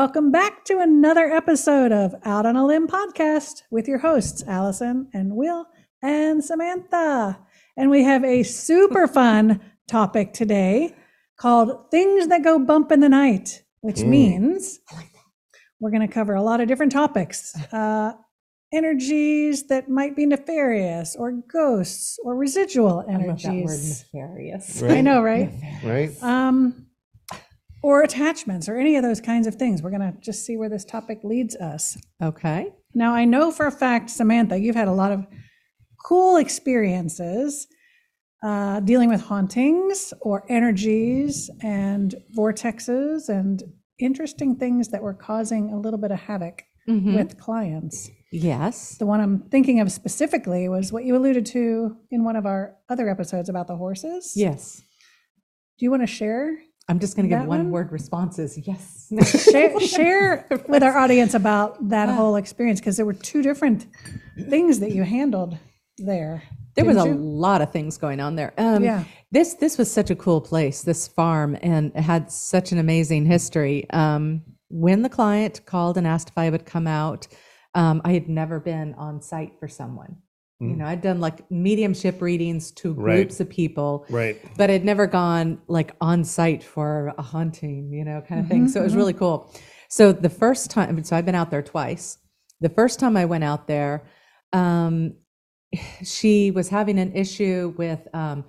Hey everyone! Welcome back to another episode of Out on a Limb podcast with your hosts, Allison and Will and Samantha. And we have a super fun topic today called Things That Go Bump in the Night, which Mm. means we're going to cover a lot of different topics. Uh, energies that might be nefarious, or ghosts, or residual I love that word energies. nefarious. Right. I know, right? right? um, or attachments or any of those kinds of things. We're going to just see where this topic leads us. Okay. Now, I know for a fact, Samantha, you've had a lot of cool experiences uh, dealing with hauntings or energies and vortexes and interesting things that were causing a little bit of havoc Mhm. with clients. Yes. The one I'm thinking of specifically was what you alluded to in one of our other episodes about the horses. Yes. Do you want to share I'm just going to give one? one word responses. Yes. share, share with our audience about that whole experience because there were two different things that you handled there. There was a you? lot of things going on there. Um, Yeah. This this was such a cool place, this farm, and it had such an amazing history. Um, when the client called and asked if I would come out, um, I had never been on site for someone. You Mm. know, I'd done like mediumship readings to Right. groups of people, Right. but I'd never gone like on site for a haunting you know, kind of thing. Mhm, So it was mhm. really cool. So the first time, so I've been out there twice. The first time I went out there, um, she was having an issue with um,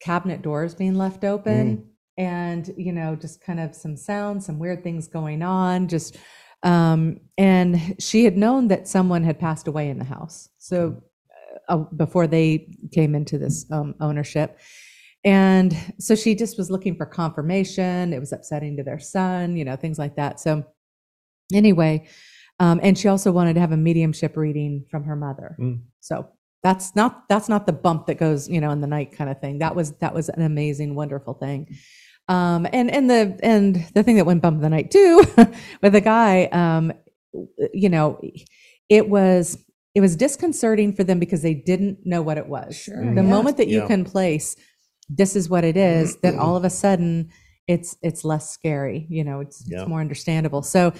cabinet doors being left open and, you know, just kind of some sounds, some weird things going on, just, um, and she had known that someone had passed away in the house. So uh, before they came into this um, ownership. And so she just was looking for confirmation. It was upsetting to their son, you know, things like that. So, anyway, um, and she also wanted to have a mediumship reading from her mother. Mm. So that's not that's not the bump that goes, you know, in the night kind of thing. That was that was an amazing, wonderful thing. Um, and and the and the thing that went bump in the night too with the guy, um, you know, it was it was disconcerting for them because they didn't know what it was. Sure, The yeah. moment that you Yeah. can place, this is what it is, then all of a sudden it's it's less scary. You know, it's, Yeah. it's more understandable. So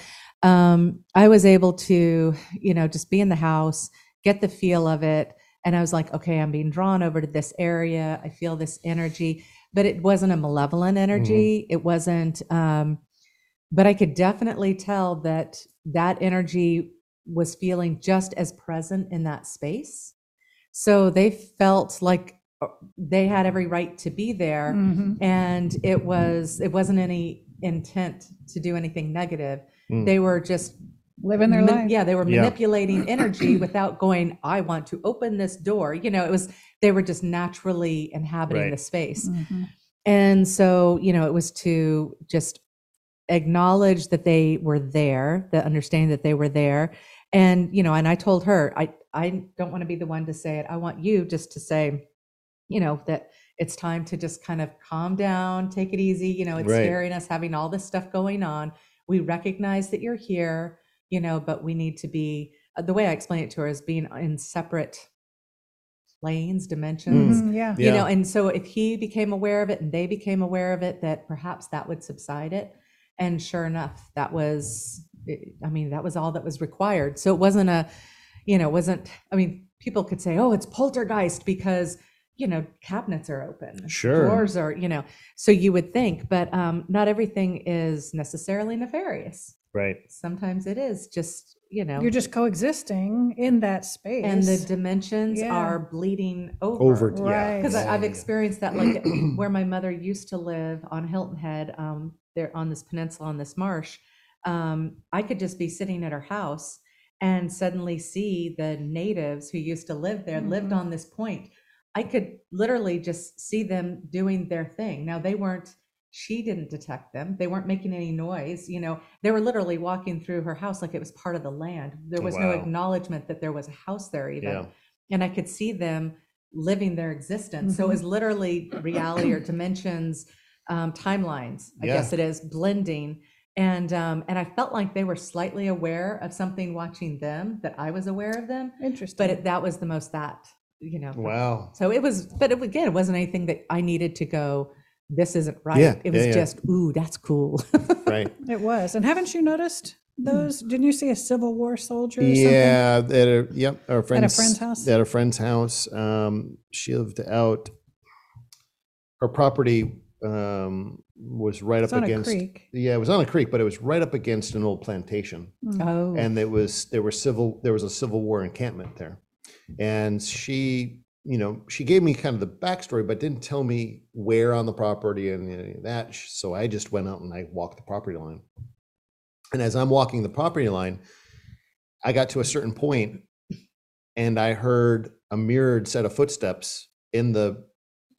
um, I was able to, you know, just be in the house, get the feel of it, and I was like, okay, I'm being drawn over to this area. I feel this energy, but it wasn't a malevolent energy. It wasn't. Um, but I could definitely tell that that energy was feeling just as present in that space. So they felt like uh, they had every right to be there Mhm. and it was it wasn't any intent to do anything negative. Mm. They were just Living their life. yeah, they were Yeah. manipulating energy without going I want to open this door. You know, it was they were just naturally inhabiting Right. the space. Mhm. And so, you know, it was to just acknowledge that they were there, the understanding that they were there. And, you know, and I told her, I, I don't want to be the one to say it. I want you just to say, you know, that it's time to just kind of calm down, take it easy. You know, it's Right. scaring us having all this stuff going on. We recognize that you're here, you know, but we need to be, uh, the way I explain it to her is being in separate planes, dimensions Mhm, Yeah. you know and so if he became aware of it and they became aware of it that perhaps that would subside it and sure enough that was i mean that was all that was required so it wasn't a you know it wasn't i mean people could say oh it's poltergeist because you know cabinets are open Sure. drawers are you know so you would think but um not everything is necessarily nefarious Right. sometimes it is just you know You're just coexisting in that space. and the dimensions Yeah. are bleeding over Over. Right. Yeah. because Yeah, I've experienced that, like where my mother used to live on Hilton Head, um, there on this peninsula on this marsh. Um, I could just be sitting at her house and suddenly see the natives who used to live there lived Mhm. on this point. I could literally just see them doing their thing. Now they weren't. She didn't detect them. They weren't making any noise. You know, they were literally walking through her house like it was part of the land. There was no acknowledgement that there was a house there even Yeah. and I could see them living their existence. So it was literally reality or dimensions, um, timelines, I Yeah. guess it is, blending. And um, and I felt like they were slightly aware of something watching them that I was aware of them, Interesting. but it, that was the most that you know. Wow. So it was, but it, again, it wasn't anything that I needed to go this isn't right. Yeah, it was yeah, yeah. just, ooh, that's cool. right. It was. And haven't you noticed those? Didn't you see a Civil War soldier or something? Yeah, at a yep, our friend's friend's house? At a friend's house. Um, she lived out. Her property um, was right It's up on a against. creek. Yeah, it was on a creek, but it was right up against an old plantation, oh, and it was there were civil there was a Civil War encampment there, and she you know she gave me kind of the backstory, but didn't tell me where on the property and any of that. So I just went out and I walked the property line, and as I'm walking the property line, I got to a certain point and I heard a mirrored set of footsteps in the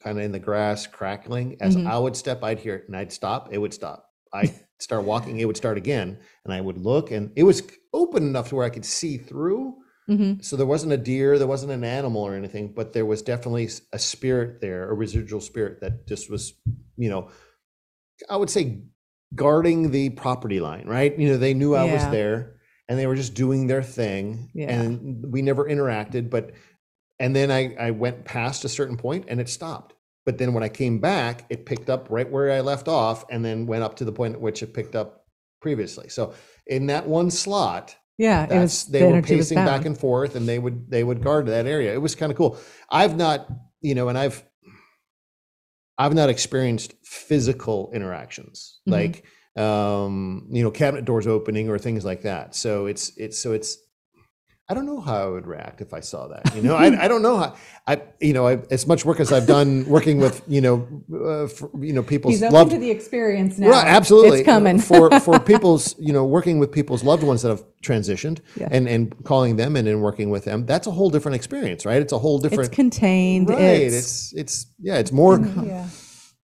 kind of in the grass crackling. As Mhm. I would step, I'd hear it and I'd stop, it would stop. I'd start walking, it would start again. And I would look and it was open enough to where I could see through. mhm. So there wasn't a deer, there wasn't an animal or anything, but there was definitely a spirit there, a residual spirit that just was, you know, I would say guarding the property line, right? You know, they knew I was there and they were just doing their thing. Yeah. And we never interacted, but and then I, I went past a certain point and it stopped. But then when I came back, it picked up right where I left off and then went up to the point at which it picked up previously. So in that one slot, yeah, it was, they the were pacing back and forth and they would they would guard that area. It was kind of cool. I've not you know and i've i've not experienced physical interactions. Mhm. like um you know cabinet doors opening or things like that. So it's it's so it's I don't know how I would react if I saw that. You know, I, I don't know how I, you know, I, as much work as I've done working with, you know, uh, for, you know, people's He's open loved, to the experience now. Right, absolutely. It's coming. for for people's, you know, working with people's loved ones that have transitioned Yeah. and and calling them and, and working with them. That's a whole different experience, right? It's a whole different. it's contained. right. It's, It's, it's yeah, it's more Yeah.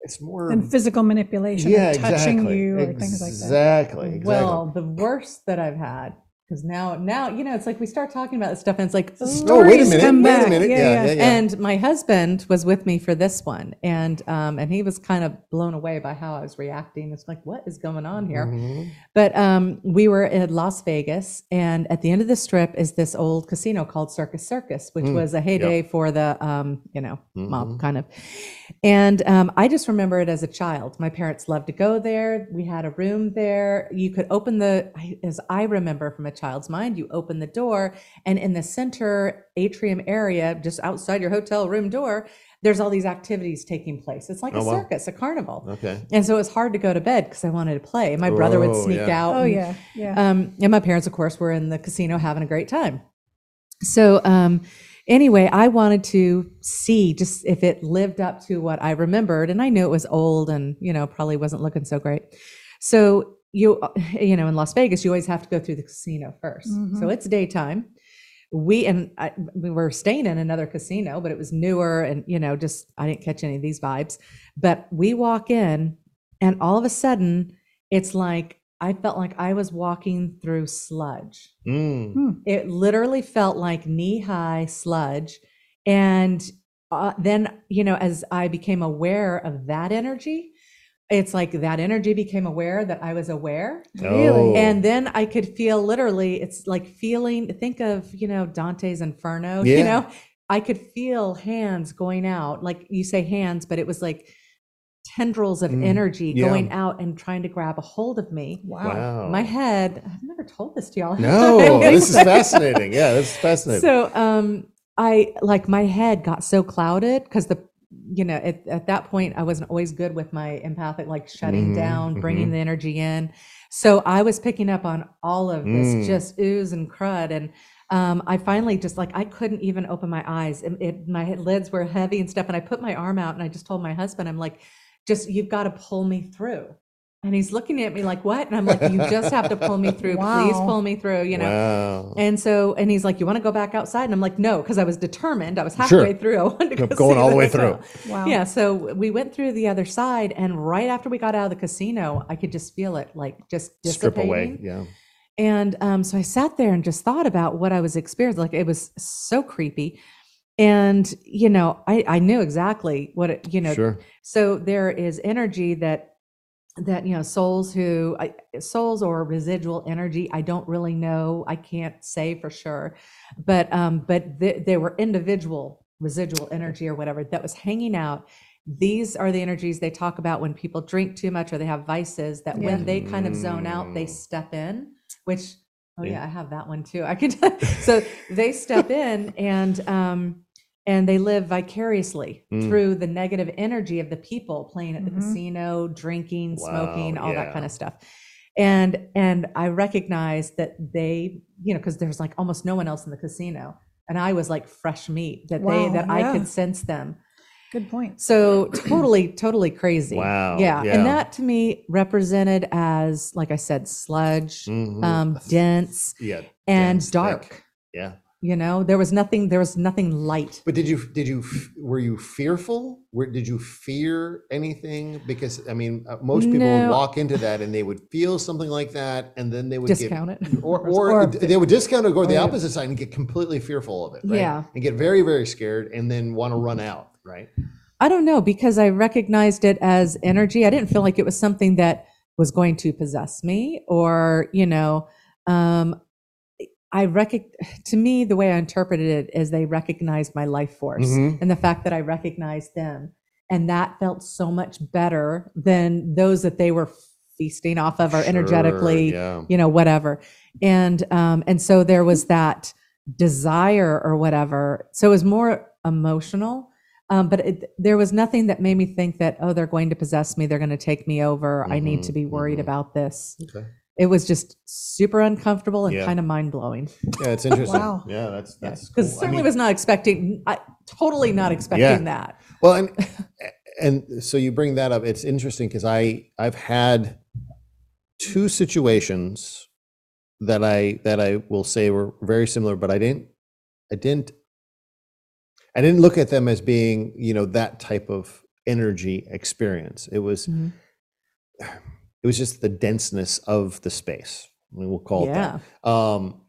it's more And physical manipulation, yeah, touching exactly. you, or things like that. Exactly. Exactly. well, the worst that I've had because now, now you know, it's like we start talking about this stuff, and it's like, The oh, wait a stories minute. Wait back. a minute. Yeah, Yeah, yeah. yeah, yeah. And my husband was with me for this one, and um, and he was kind of blown away by how I was reacting. It's like, what is going on here? Mhm. But um, we were in Las Vegas, and at the end of the strip is this old casino called Circus Circus, which Mm, was a heyday for the um, you know mob Mhm. kind of. And um, I just remember it as a child. My parents loved to go there. We had a room there. You could open the, as I remember from a child's mind, you open the door, and in the center atrium area, just outside your hotel room door, there's all these activities taking place. It's like Oh, a wow. circus, a carnival. Okay. And so it was hard to go to bed because I wanted to play. My brother would Oh, sneak yeah. out. Oh and- yeah, yeah. um, and my parents, of course, were in the casino having a great time. So, um, anyway, I wanted to see just if it lived up to what I remembered, and I knew it was old and you know probably wasn't looking so great. So you you know in Las Vegas, you always have to go through the casino 1st Mhm. So it's daytime. We and I, we were staying in another casino, but it was newer, and you know, just I didn't catch any of these vibes. But we walk in, and all of a sudden, it's like I felt like I was walking through sludge. Mm. It literally felt like knee high sludge. And uh, then, you know, as I became aware of that energy, it's like that energy became aware that I was aware. Really? Oh. And then I could feel literally, it's like feeling, think of, you know, Dante's Inferno, Yeah. you know, I could feel hands going out. Like you say hands, but it was like tendrils of Mm, energy yeah. going out and trying to grab a hold of me. wow. wow. My head, I've never told this to y'all. No, this is fascinating. Yeah, this is fascinating. So, um, I like my head got so clouded because the, you know, at, at that point I wasn't always good with my empathic, like shutting Mhm, down, bringing mhm. the energy in. So I was picking up on all of this Mm. just ooze and crud. And, um, I finally just like, I couldn't even open my eyes. It, it, my lids were heavy and stuff. And I put my arm out and I just told my husband, I'm like, just, you've got to pull me through. And he's looking at me like, what? And I'm like, you just have to pull me through. Please pull me through, you know? wow. And so, and he's like, "You want to go back outside?" And I'm like, "No," because I was determined. I was halfway Sure. through. I wanted to go going see all the way through. Wow. Yeah. So we went through the other side, and right after we got out of the casino, I could just feel it, like just Strip away. Yeah. And um, so I sat there and just thought about what I was experiencing. Like it was so creepy. And you know, I I knew exactly what it. You know, Sure. so there is energy that that you know souls who I, souls or residual energy i don't really know. I can't say for sure. But um but th- there were individual residual energy or whatever that was hanging out. These are the energies they talk about when people drink too much or they have vices that when they kind of zone out they Mm. step in which oh yeah, Yeah. i have that one too. I could so they step in and um and they live vicariously Mm. through the negative energy of the people playing at the Mhm. casino drinking smoking Wow, all that kind of stuff and and i recognized that they you know because there's like almost no one else in the casino and i was like fresh meat that Wow, they that yeah. i could sense them Good point. so totally, totally crazy. Wow, Yeah. yeah. And that to me represented as, like I said, sludge, Mhm. um, dense yeah, and dense, dark. thick. Yeah. You know, there was nothing, there was nothing light. But did you did you were you fearful? Were, did you fear anything? Because I mean, uh, most people would walk into that and they would feel something like that, and then they would Discount it. get, or Or- or, they would discount it, go the Oh, opposite side, and get completely fearful of it. Right? Yeah. and get very very scared, and then want to run out. Right. I don't know because I recognized it as energy. I didn't feel like it was something that was going to possess me or, you know, um, I rec- to me, the way I interpreted it is they recognized my life force Mhm. and the fact that I recognized them. And that felt so much better than those that they were feasting off of or Sure, energetically, Yeah. you know, whatever. And, um, and so there was that desire or whatever. So it was more emotional. Um, but it, there was nothing that made me think that, oh, they're going to possess me. They're going to take me over. I need Mhm, to be worried mhm. about this. Okay. It was just super uncomfortable and Yeah. kind of mind blowing. Yeah, it's interesting. Wow. Yeah, that's that's Because cool. I certainly mean- was not expecting, I totally not expecting that. Well, and and so you bring that up. It's interesting because I I've had two situations that I that I will say were very similar, but I didn't I didn't I didn't look at them as being you know that type of energy experience. It was Mhm. It was just the denseness of the space. I mean, we'll call it that um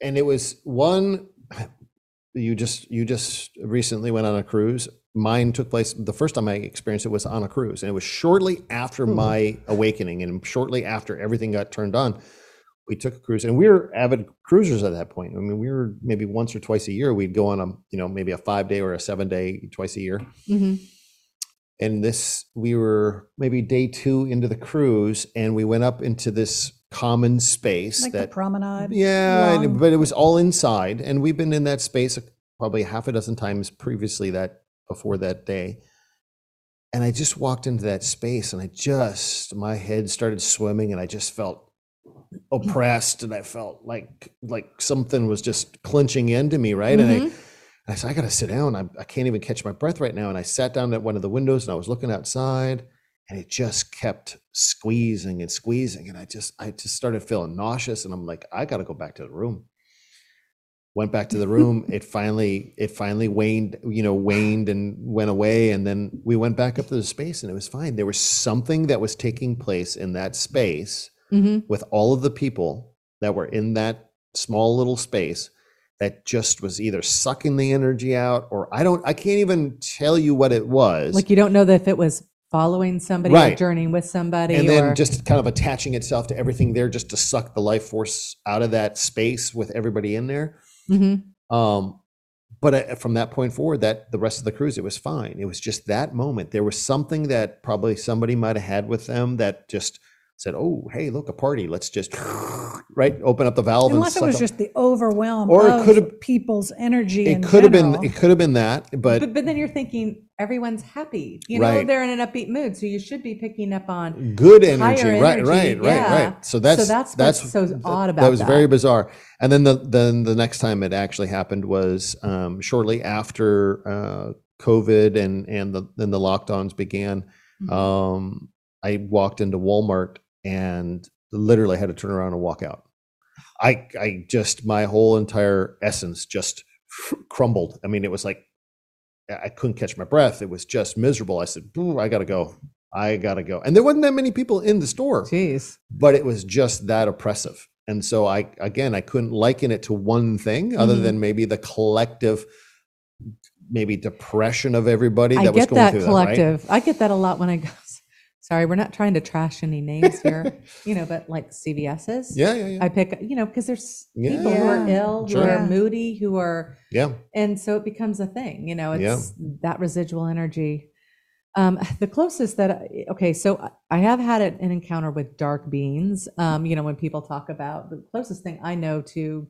and it was one you just you just recently went on a cruise mine took place the first time i experienced it was on a cruise and it was shortly after Ooh. my awakening and shortly after everything got turned on we took a cruise and we were avid cruisers at that point i mean we were maybe once or twice a year we'd go on a you know maybe a five day or a seven day twice a year Mhm. And this we were maybe day two into the cruise and we went up into this common space Like the that promenade. yeah, and- but it was all inside, and we've been in that space probably half a dozen times previously that before that day. And I just walked into that space, and I just my head started swimming, and I just felt oppressed, and I felt like like something was just clenching into me, right? And I, Mhm. I said, I gotta sit down. I, I can't even catch my breath right now. And I sat down at one of the windows, and I was looking outside, and it just kept squeezing and squeezing and i just i just started feeling nauseous and i'm like i got to go back to the room went back to the room it finally it finally waned you know waned and went away and then we went back up to the space and it was fine there was something that was taking place in that space Mhm. with all of the people that were in that small little space that just was either sucking the energy out or i don't i can't even tell you what it was. Like you don't know that if it was following somebody or journeying with somebody and or then just kind of attaching itself to everything there just to suck the life force out of that space with everybody in there. Mhm. um but uh, from that point forward that the rest of the cruise it was fine. It was just that moment. There was something that probably somebody might have had with them that just said oh hey look a party let's just right open up the valve Unless it was just the overwhelm Or it could've- people's energy. it could have been it could have been that but, but, but then you're thinking everyone's happy. You know, Right. they're in an upbeat mood, so you should be picking up on. good energy right energy, right right yeah. right so that's that's that's what's so odd about that was that. very bizarre and then the then the next time it actually happened was um shortly after uh covid and and the then the lockdowns began Mhm. um i walked into walmart and literally had to turn around and walk out i i just my whole entire essence just crumbled i mean it was like i couldn't catch my breath it was just miserable i said i gotta go i gotta go and there wasn't that many people in the store Jeez. but it was just that oppressive and so i again i couldn't liken it to one thing other Mhm. than maybe the collective maybe depression of everybody that I was get going that through collective. I get that a lot when I go. Sorry, we're not trying to trash any names here, you know, but like CVS's. yeah yeah yeah I pick, you know, because there's Yeah. people who are Yeah. ill, who Sure. are moody, who are, yeah and so it becomes a thing, you know, Yeah. it's that residual energy. Um, the closest that I, okay, so I- I have had an an encounter with dark beings. Um, you know, when people talk about the closest thing I know to,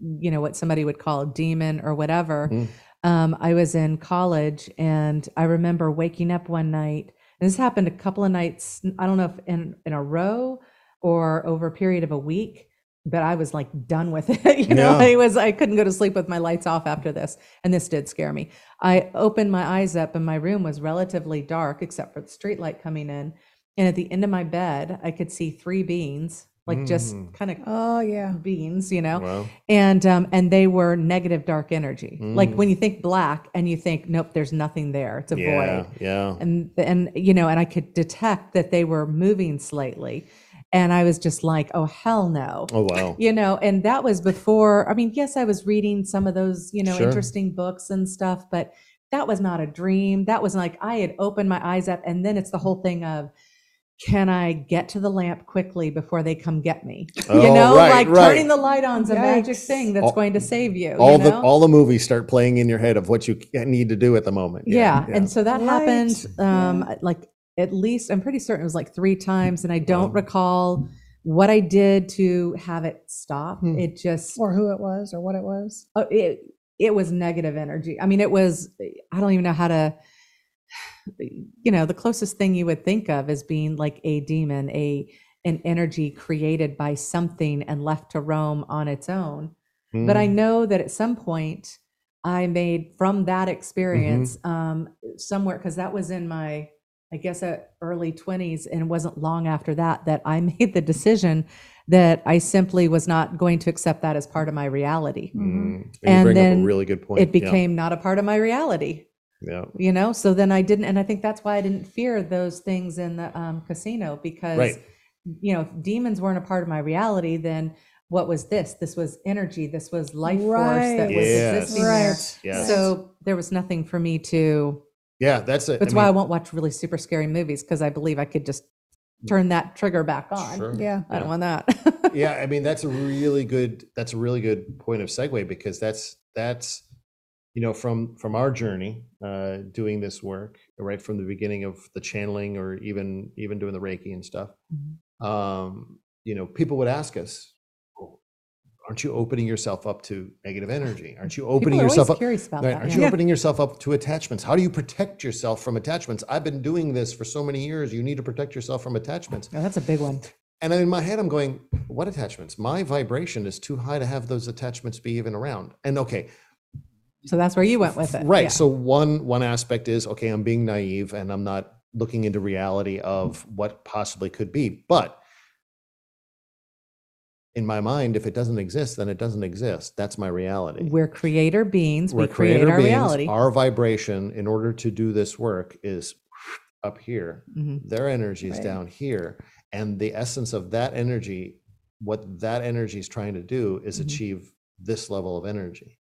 you know, what somebody would call a demon or whatever. Mm. Um, I was in college and I remember waking up one night. And this happened a couple of nights. I don't know if in in a row or over a period of a week, but I was like done with it. you know, Yeah. I was I couldn't go to sleep with my lights off after this, and this did scare me. I opened my eyes up, and my room was relatively dark except for the street light coming in. And at the end of my bed, I could see three beings, like just Mm. kind of Oh, yeah. beings, you know Wow. and um, and they were negative dark energy. Like Mm. when you think black and you think, nope, there's nothing there. It's a Yeah. void. Yeah. And and you know, and I could detect that they were moving slightly, and I was just like, oh hell no. Oh wow. You know, and that was before. I mean, yes, I was reading some of those, you know, Sure. interesting books and stuff, but that was not a dream. That was like I had opened my eyes up, and then it's the whole thing of, can I get to the lamp quickly before they come get me? Oh, you know, right, like right. turning the light on's a magic thing that's All- going to save you. all you know? the all the movies start playing in your head of what you need to do at the moment. yeah. and so that Right. happened um Yeah. like at least i'm pretty certain it was like three times and i don't Wow. recall what i did to have it stop Hmm. it just Or who it was or what it was. uh, it it was negative energy i mean it was i don't even know how to you know the closest thing you would think of as being like a demon a an energy created by something and left to roam on its own Mm. but I know that at some point I made from that experience Mm-hmm. um, somewhere because that was in my I guess at early 20s and it wasn't long after that that I made the decision that I simply was not going to accept that as part of my reality. Mm. And, And then a really good point. It Yeah. became not a part of my reality, Yeah. you know? So then I didn't and I think that's why I didn't fear those things in the um, casino because Right. you know, if demons weren't a part of my reality then what was this? This was energy. This was life force that was Yes. existing there. Yes. So there was nothing for me to. Yeah. That's it. That's why I won't watch really super scary movies because I believe I could just turn that trigger back on. Sure. Yeah. I don't want that. yeah i mean that's a really good that's a really good point of segue because that's that's you know from from our journey uh doing this work right from the beginning of the channeling or even even doing the reiki and stuff Mhm. um you know people would ask us "Oh, aren't you opening yourself up to negative energy aren't you opening yourself up curious about Right, that. Aren't yeah. you opening yourself up to attachments? How do you protect yourself from attachments? I've been doing this for so many years. You need to protect yourself from attachments. Oh, that's a big one. And in my head, I'm going, what attachments? My vibration is too high to have those attachments be even around. And okay, So that's where you went with it. right. Yeah. So one one aspect is okay, I'm being naive and I'm not looking into reality of what possibly could be. But in my mind, if it doesn't exist, then it doesn't exist. That's my reality. We're creator beings. We're we create creator our beings. reality. Our vibration, in order to do this work, is up here. Mhm. Their energy is Right. down here. And the essence of that energy, what that energy is trying to do is Mhm. achieve this level of energy.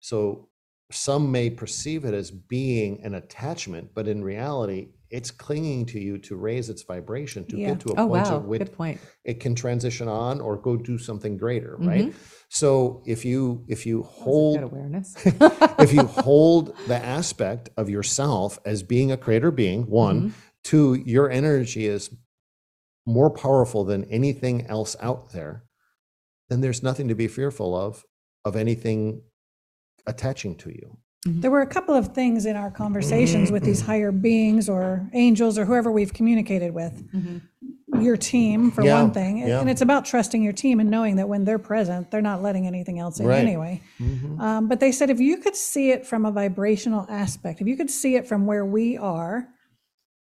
So some may perceive it as being an attachment, but in reality, it's clinging to you to raise its vibration to Yeah. get to a Oh point wow, of which point. it can transition on or go do something greater, right? Mhm. So if you if you That was a hold awareness. if you hold the aspect of yourself as being a creator being, one, Mhm. two, your energy is more powerful than anything else out there, then there's nothing to be fearful of, of anything attaching to you. There were a couple of things in our conversations with these higher beings or angels or whoever we've communicated with. Mhm. Your team, for Yeah, one thing. yeah. And it's about trusting your team and knowing that when they're present, they're not letting anything else in Right. anyway. Um, but they said if you could see it from a vibrational aspect, if you could see it from where we are,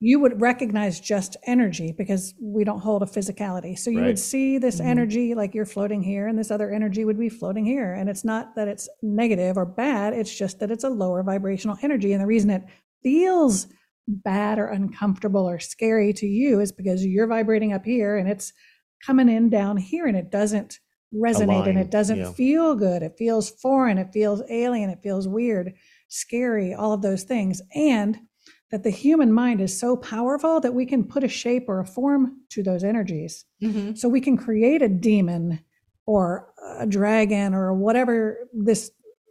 you would recognize just energy because we don't hold a physicality. So you Right. would see this Mhm. energy like you're floating here, and this other energy would be floating here. And it's not that it's negative or bad, it's just that it's a lower vibrational energy. And the reason it feels bad or uncomfortable or scary to you is because you're vibrating up here and it's coming in down here and it doesn't resonate and it doesn't yeah. feel good. It feels foreign, it feels alien, it feels weird, scary, all of those things. And that the human mind is so powerful that we can put a shape or a form to those energies. Mhm. So we can create a demon or a dragon or whatever this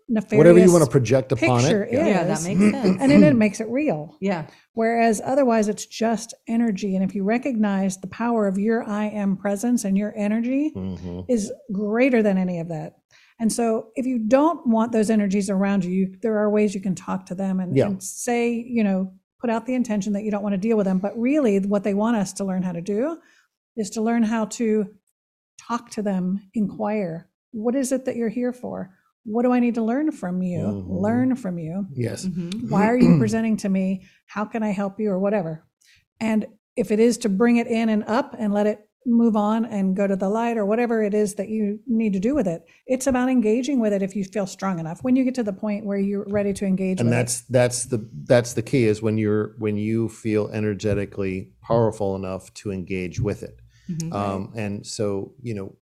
nefarious Whatever you want to project upon picture it. yeah. Yeah, that is. makes sense. and then it makes it real. yeah. Whereas otherwise, it's just energy. And if you recognize the power of your I am presence and your energy Mhm. is greater than any of that. And so, if you don't want those energies around you, you there are ways you can talk to them and, Yeah. and say, you know, put out the intention that you don't want to deal with them. But really, what they want us to learn how to do is to learn how to talk to them, inquire. What is it that you're here for? What do I need to learn from you? Mhm. Learn from you Yes. Mhm. why are you presenting to me how can i help you or whatever and if it is to bring it in and up and let it move on and go to the light or whatever it is that you need to do with it. It's about engaging with it if you feel strong enough. When you get to the point where you're ready to engage and with that's that's the that's the key is when you're when you feel energetically powerful enough to engage with it. Mhm. um and so you know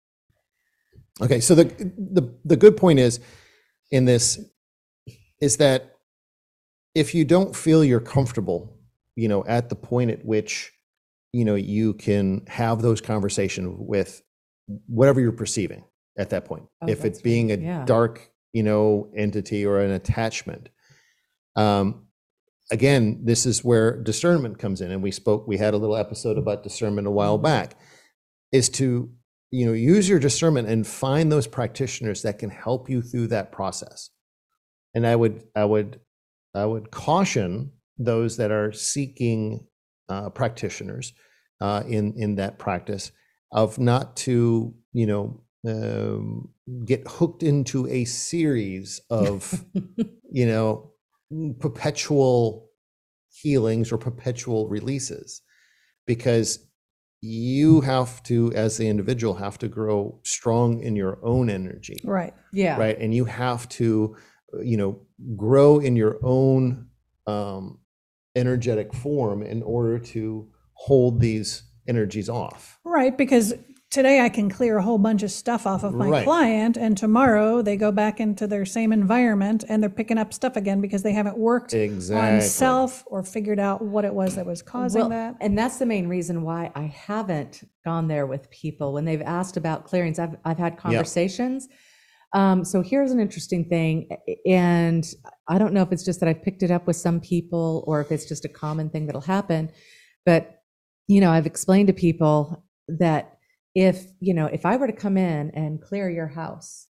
okay so the the the good point is in this is that if you don't feel you're comfortable you know at the point at which you know you can have those conversations with whatever you're perceiving at that point Oh, if it's being a. Yeah. dark you know entity or an attachment um again this is where discernment comes in and we spoke we had a little episode about discernment a while back is to you know use your discernment and find those practitioners that can help you through that process and i would i would i would caution those that are seeking uh, practitioners uh, in in that practice of not to you know um, get hooked into a series of you know perpetual healings or perpetual releases. Because you have to as the individual have to grow strong in your own energy. Right yeah. right? And you have to uh, you know grow in your own um, energetic form in order to hold these energies off right because today i can clear a whole bunch of stuff off of my Right. client and tomorrow they go back into their same environment and they're picking up stuff again because they haven't worked exactly on self or figured out what it was that was causing Well, that And that's the main reason why I haven't gone there with people when they've asked about clearings. I've, I've had conversations. Um, so here's an interesting thing. And I don't know if it's just that I've picked it up with some people or if it's just a common thing that'll happen. But, you know, I've explained to people that if, you know, if I were to come in and clear your house,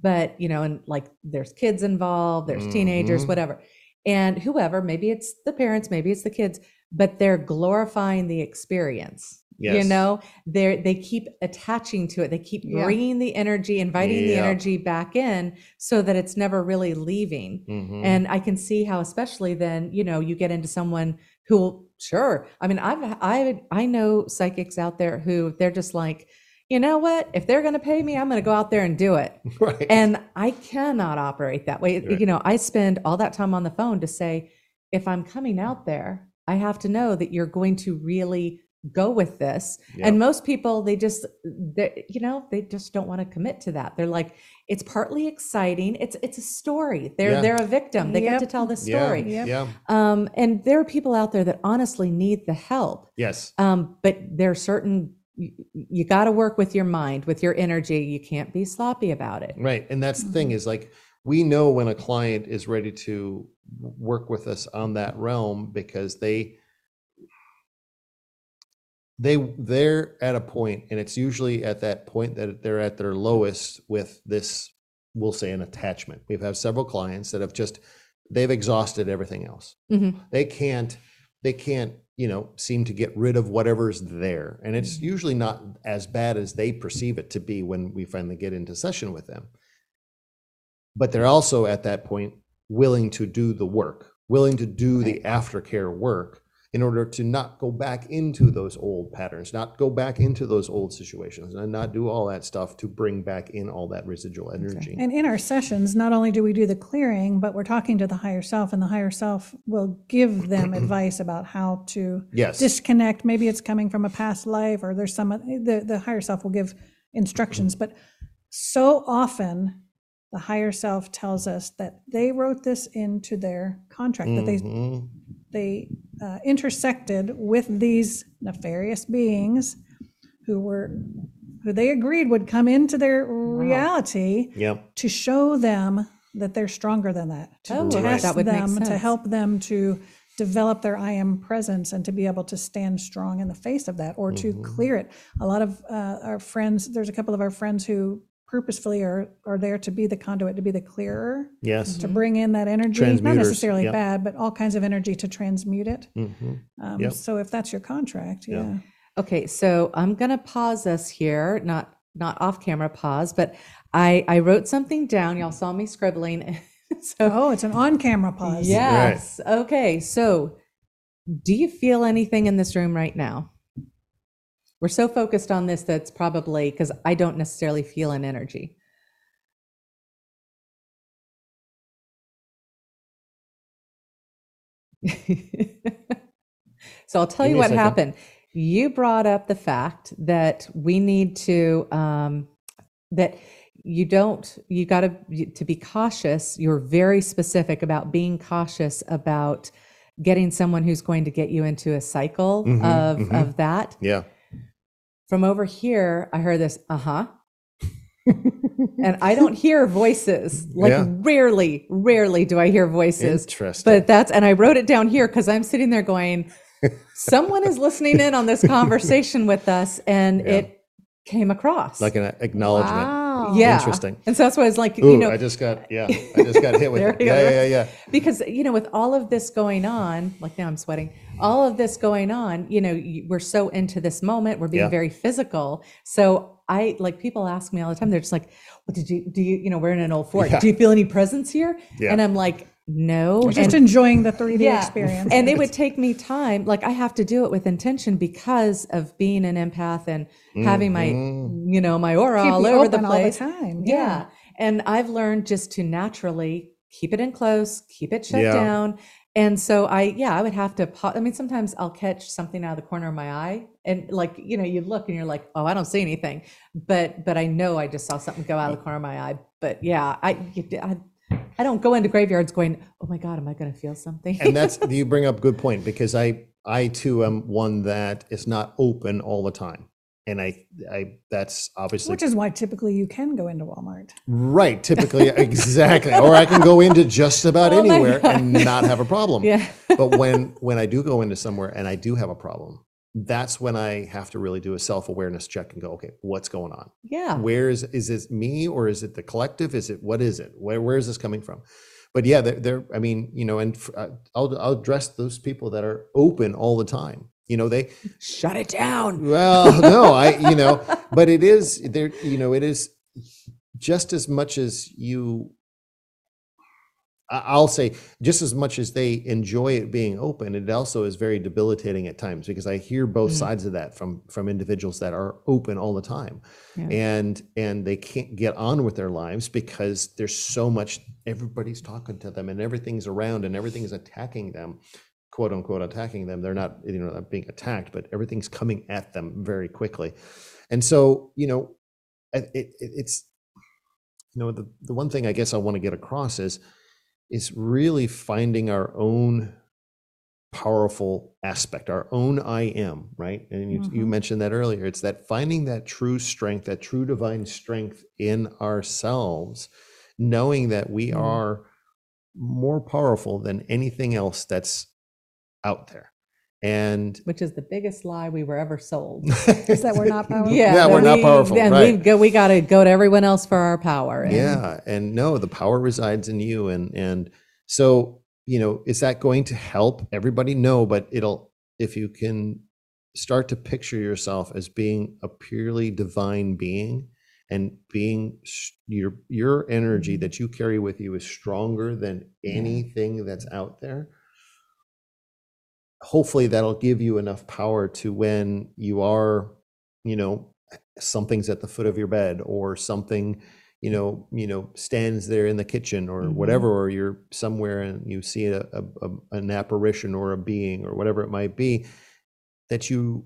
but, you know, and like there's kids involved, there's teenagers, Mhm. whatever. And whoever, maybe it's the parents, maybe it's the kids, but they're glorifying the experience. You know, they they keep attaching to it. They keep Yeah. bringing the energy, inviting the energy back in, so that it's never really leaving. Mhm. And I can see how, especially then, you know, you get into someone who, sure. I mean, I've I I know psychics out there who they're just like, you know what? If they're going to pay me, I'm going to go out there and do it. right And I cannot operate that way. Right. You know, I spend all that time on the phone to say, if I'm coming out there, I have to know that you're going to really go with this. Yeah. And most people, they just, they, you know, they just don't want to commit to that. They're like, it's partly exciting. It's it's a story. They're Yeah. they're a victim. They Yep. get to tell the yeah story. Yep. yeah Um, and there are people out there that honestly need the help. yes Um, but there are certain you, you got to work with your mind, with your energy. You can't be sloppy about it. Right. And that's the Mm-hmm. thing is like we know when a client is ready to work with us on that realm because they they they're at a point and it's usually at that point that they're at their lowest with this we'll say an attachment. We've had several clients that have just they've exhausted everything else. Mhm. They can't they can't, you know, seem to get rid of whatever's there. And it's usually not as bad as they perceive it to be when we finally get into session with them but they're also at that point willing to do the work, willing to do the aftercare work in order to not go back into those old patterns, not go back into those old situations, and not do all that stuff to bring back in all that residual energy. And in our sessions, not only do we do the clearing, but we're talking to the higher self, and the higher self will give them advice about how to Yes. disconnect. Maybe it's coming from a past life, or there's some, the, the higher self will give instructions. But so often, the higher self tells us that they wrote this into their contract, that they Mhm. They uh, intersected with these nefarious beings who were who they agreed would come into their reality Yep. to show them that they're stronger than that. To Oh, right. that would make them, to help them to develop their I am presence and to be able to stand strong in the face of that or to Mhm. clear it. A lot of uh, our friends, there's a couple of our friends who purposefully are, are there to be the conduit, to be the clearer, Yes. to bring in that energy, not Transmuters, necessarily yep. bad, but all kinds of energy to transmute it. Mhm. Um, Yep. So if that's your contract, Yeah. yeah. Okay, so I'm gonna pause us here, not not off camera pause, but I I wrote something down. Y'all saw me scribbling. so Oh, it's an on-camera pause. yes. Okay, so do you feel anything in this room right now? We're so focused on this that's probably because I don't necessarily feel an energy. so I'll tell Give you what happened. You brought up the fact that we need to um, that you don't you got to to be cautious. You're very specific about being cautious about getting someone who's going to get you into a cycle Mhm, of mhm. of that. Yeah. From over here, I heard this, uh huh. and I don't hear voices. Like Yeah. rarely, rarely do I hear voices. Interesting. But that's, and I wrote it down here because I'm sitting there going, someone is listening in on this conversation with us, and Yeah. it came across. like an acknowledgement. Wow. Oh. yeah. Interesting. And so that's why I was like, Ooh, you know, I just got yeah, I just got hit with it. Yeah, yeah, yeah, yeah. because you know with all of this going on like now i'm sweating all of this going on you know we're so into this moment we're being Yeah. very physical so i like people ask me all the time they're just like what did you do you you know we're in an old fort Yeah. do you feel any presence here Yeah. and i'm like no We're just and, enjoying the 3D yeah. experience. and it would take me time like i have to do it with intention because of being an empath and having my Mhm. you know my aura Keep all over the place all the time. yeah. And I've learned just to naturally keep it in close, keep it shut Yeah. down. And so I, yeah, I would have to, pa- I mean, sometimes I'll catch something out of the corner of my eye and like, you know, you look and you're like, oh, I don't see anything. But, but I know I just saw something go out of the corner of my eye. But yeah, I, I, I don't go into graveyards going, oh my God, am I going to feel something? and that's you bring up a good point because I I too am one that is not open all the time, and I I that's obviously Which is why typically you can go into Walmart. right. Typically, exactly, or I can go into just about Oh my anywhere God. and not have a problem. yeah. but when when I do go into somewhere and I do have a problem, that's when I have to really do a self awareness check and go, okay, what's going on? Yeah. where is is it me or is it the collective is it what is it where where is this coming from but yeah they're, they're i mean you know and uh, i'll i'll address those people that are open all the time you know they Shut it down. well no i you know but it is there you know it is just as much as you I'll say just as much as they enjoy it being open, it also is very debilitating at times because I hear both Mm. sides of that from from individuals that are open all the time Yeah. and and they can't get on with their lives because there's so much everybody's talking to them and everything's around and everything's attacking them quote unquote attacking them they're not you know not being attacked but everything's coming at them very quickly and so you know it, it, it's you know the, the one thing i guess i want to get across is is really finding our own powerful aspect our own i am right and you, you Mhm. mentioned that earlier it's that finding that true strength that true divine strength in ourselves knowing that we Mm. are more powerful than anything else that's out there and Which is the biggest lie we were ever sold. Is that we're not powerful? Yeah, Yeah, we're not we- powerful, And right. we go, we got to go to everyone else for our power. and- yeah and no the power resides in you and and so you know is that going to help everybody no but it'll if you can start to picture yourself as being a purely divine being and being your your energy Mhm. that you carry with you is stronger than Yeah. anything that's out there hopefully that'll give you enough power to when you are you know something's at the foot of your bed or something you know you know stands there in the kitchen or Mhm. whatever or you're somewhere and you see a, a, a an apparition or a being or whatever it might be that you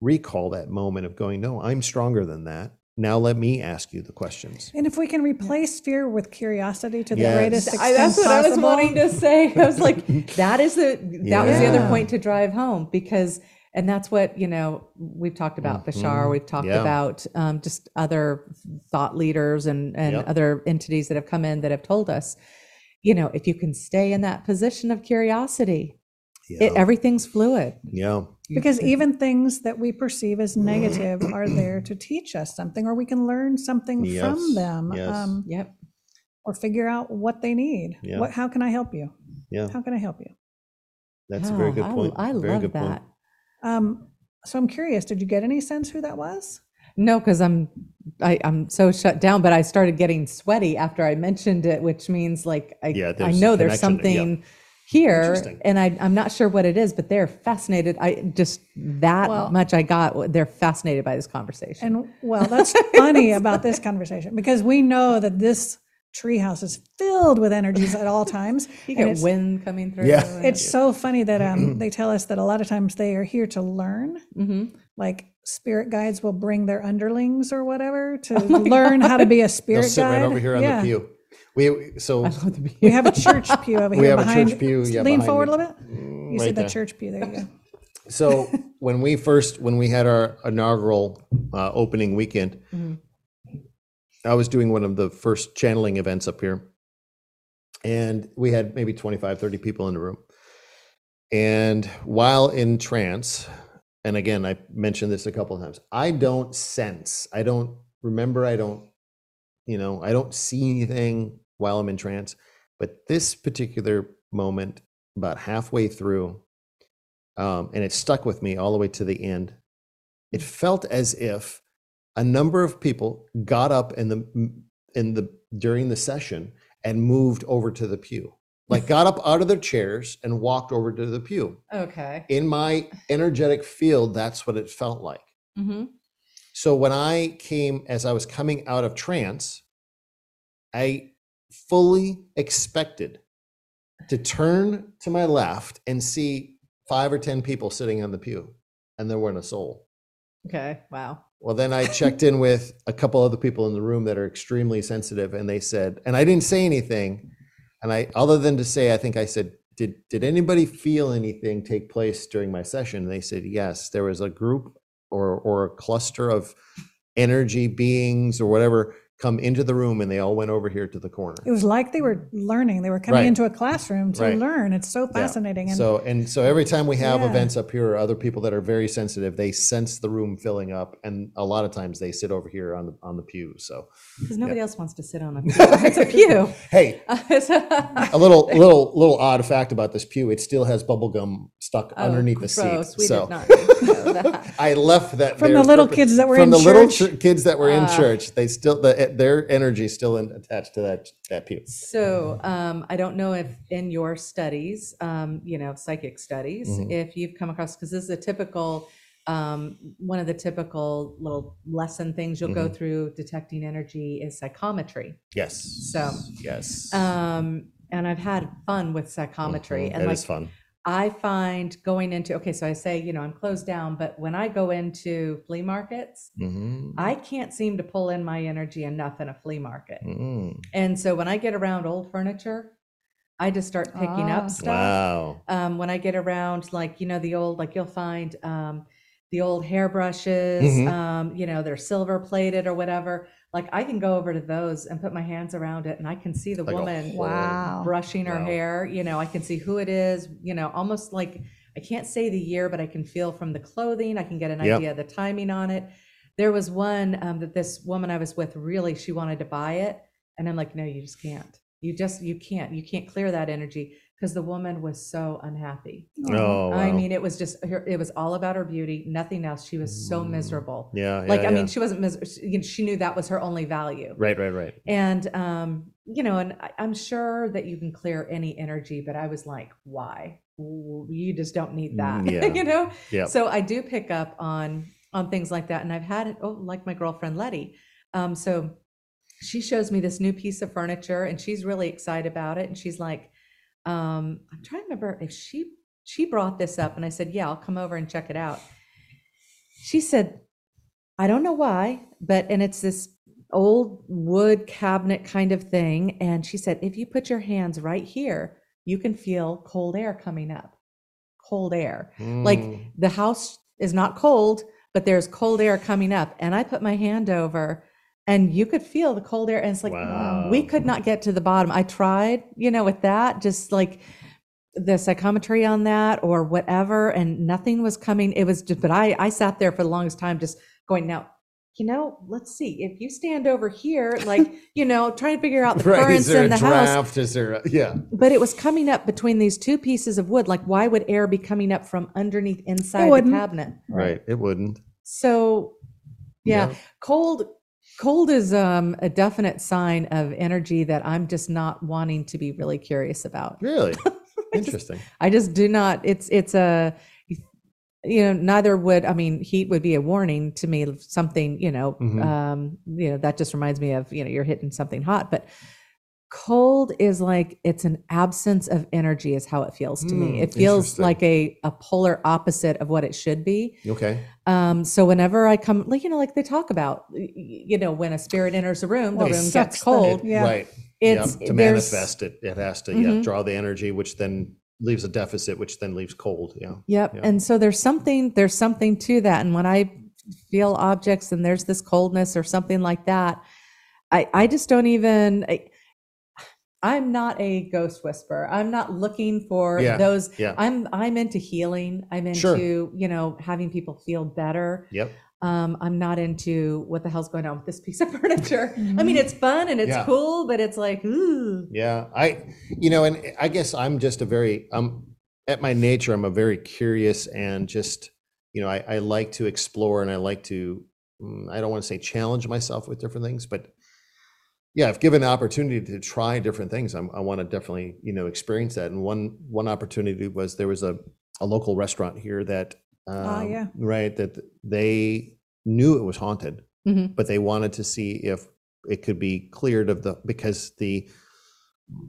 recall that moment of going no i'm stronger than that now let me ask you the questions And if we can replace fear with curiosity to the Yes. greatest I- extent that's what I was possible, wanting to say. I was like, that is the that was the other Yeah. point to drive home because and that's what you know we've talked about bashar Mhm. we've talked Yeah. about um, just other thought leaders and and Yep. other entities that have come in that have told us you know if you can stay in that position of curiosity Yeah. it, everything's fluid yeah. Because even things that we perceive as negative are there to teach us something, or we can learn something Yes, from them, yes. um, yep or figure out what they need. Yeah. What? How can I help you? Yeah. How can I help you? That's a very Yeah, good I- point. i, very love good that Um, so I'm curious. Did you get any sense who that was? No, because I'm I, I'm so shut down. But I started getting sweaty after I mentioned it, which means like I Yeah, I there's a know there's connection, yeah. something here, and I I'm not sure what it is, but they're fascinated. I just that Well- much I got. They're fascinated by this conversation. And well, that's funny about this conversation because we know that this treehouse is filled with energies at all times. you get wind coming through. Yeah. and- it's so funny that um, they tell us that a lot of times they are here to learn. Mhm. Like spirit guides will bring their underlings or whatever to learn how to be a spirit They'll spirit sit guide. right over here on Yeah. the pew. We so I love the We have a church pew over here. We here have a behind. church pew, yeah, lean behind forward me. a little bit. You see right the there. church pew. There you go. So when we first when we had our inaugural uh, opening weekend, Mhm. I was doing one of the first channeling events up here, and we had maybe 25, 30 people in the room. And while in trance, and again, I mentioned this a couple of times, I don't sense, I don't remember, I don't, you know, I don't see anything while I'm in trance. But this particular moment, about halfway through, um, and it stuck with me all the way to the end. It felt as if a number of people got up in the in the during the session and moved over to the pew, like got up out of their chairs and walked over to the pew. okay. In my energetic field, that's what it felt like. hmm So when I came, as I was coming out of trance, I fully expected to turn to my left and see five or 10 people sitting on the pew, and there weren't a soul. Okay. Wow. Well, then I checked in with a couple other people in the room that are extremely sensitive, and they said, and I didn't say anything. And I, other than to say, I think I said, did, did anybody feel anything take place during my session? And they said, yes, there was a group or, or a cluster of energy beings or whatever come into the room and they all went over here to the corner. It was like they were learning. They were coming Right. into a classroom to Right. learn. It's so Yeah. fascinating. And so and so every time we have Yeah. events up here or other people that are very sensitive, they sense the room filling up, and a lot of times they sit over here on the on the pew. So Because nobody else wants to sit on a pew. it's a pew. hey, oh, a little little little odd fact about this pew: it still has bubble gum stuck oh, underneath the seat. Oh, gross. We so did not know that. I left that From there the little kids that were from in the little church? ch- kids that were in Ah. church. They still the, their energy still in, attached to that that pew. So um, I don't know if in your studies, um, you know, psychic studies, Mhm. if you've come across, because this is a typical, um, one of the typical little lesson things you'll go Mhm. through detecting energy is psychometry. Yes. So, yes, Um, and I've had fun with psychometry. Mhm. And That like is fun. I find going into, okay, so I say, you know, I'm closed down, but when I go into flea markets, Mhm. I can't seem to pull in my energy enough in a flea market. Mhm. And so when I get around old furniture, I just start picking Ah. up stuff. Wow. Um, when I get around, like, you know, the old, like you'll find um, the old hairbrushes, Mhm. um, you know, they're silver plated or whatever. Like I can go over to those and put my hands around it and I can see the Like woman whole- Wow. brushing her Wow. hair. You know, I can see who it is, you know, almost like I can't say the year, but I can feel from the clothing, I can get an Yep. idea of the timing on it. There was one um, that this woman I was with really, she wanted to buy it. And I'm like, no, you just can't. You just, you can't. You can't clear that energy because the woman was so unhappy. Oh, wow. I mean, it was just, her, it was all about her beauty, nothing else. She was so Mm. miserable. yeah, Like, yeah, I mean, she wasn't miserable. She, she knew that was her only value right, right, right. and um you know and I, i'm sure that you can clear any energy but i was like why Ooh, you just don't need that Mm, yeah. you know Yep. so i do pick up on on things like that and i've had it oh like my girlfriend letty um so she shows me this new piece of furniture and she's really excited about it and she's like um i'm trying to remember if she she brought this up and i said yeah i'll come over and check it out she said I don't know why, but and it's this old wood cabinet kind of thing. And she said, if you put your hands right here, you can feel cold air coming up. Cold air. Like Mm. the house is not cold, but there's cold air coming up. And I put my hand over and you could feel the cold air. And it's like, Wow. we could not get to the bottom. I tried, you know, with that, just like the psychometry on that or whatever, and nothing was coming. It was just, but I, I sat there for the longest time just going, now, you know, let's see, if you stand over here, like, you know, trying to figure out the Right? Currents in the house? Is there? A, yeah. but it was coming up between these two pieces of wood. Like, why would air be coming up from underneath inside the cabinet? Right. It wouldn't. So, yeah, Yeah. cold. Cold is um, a definite sign of energy that I'm just not wanting to be really curious about. Really interesting. I just do not. It's it's a you know neither would I mean heat would be a warning to me of something you know Mhm. um, you know that just reminds me of you know you're hitting something hot but cold is like it's an absence of energy is how it feels to me Mm, it feels like a, a polar opposite of what it should be Okay. um, so whenever I come like you know like they talk about y- y- you know when a spirit enters a room Well, the room gets the- cold Yeah. Right. it's yeah. To manifest it, it has to yeah Mhm. draw the energy, which then leaves a deficit, which then leaves cold. Yeah. Yep. Yeah. And so there's something there's something to that. And when I feel objects and there's this coldness or something like that, I I just don't even. I, I'm not a ghost whisperer. I'm not looking for Yeah, those. yeah. I'm I'm into healing. I'm into Sure. you know having people feel better. Yep. Um, I'm not into what the hell's going on with this piece of furniture. I mean, it's fun and it's Yeah. cool, but it's like, ooh, Yeah, I, you know, and I guess I'm just a very, I'm at my nature, I'm a very curious and just, you know, I, I like to explore and I like to, mm, I don't want to say challenge myself with different things, but yeah, if given the opportunity to try different things, I'm, I want to definitely, you know, experience that. And one, one opportunity was there was a, a local restaurant here that, um, Ah, yeah. right, that they knew it was haunted Mhm. but they wanted to see if it could be cleared of the because the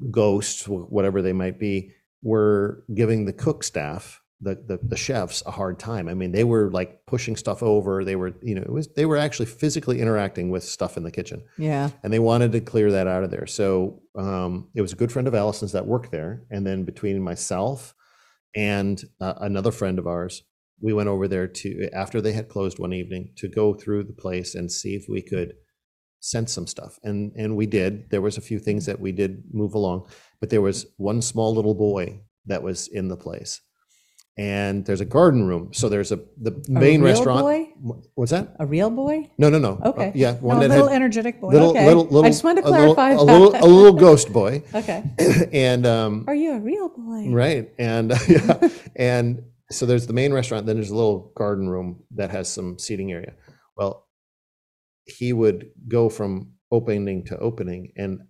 ghosts whatever they might be were giving the cook staff the, the the chefs a hard time i mean they were like pushing stuff over they were you know it was they were actually physically interacting with stuff in the kitchen yeah, and they wanted to clear that out of there. So um, it was a good friend of Allison's that worked there, and then between myself and uh, another friend of ours, we went over there to after they had closed one evening to go through the place and see if we could sense some stuff. And and we did. There was a few things that we did move along, but there was one small little boy that was in the place. And there's a garden room. So there's a the A main real restaurant. boy? What's that? a real boy. No, no, no. Uh, Okay. yeah, one No, that little had energetic boy. little, Okay. little, I just wanted to a little- clarify a little, a little ghost boy, Okay. and um, Are you a real boy? right, and yeah, and so there's the main restaurant. Then there's a little garden room that has some seating area. Well, he would go from opening to opening, and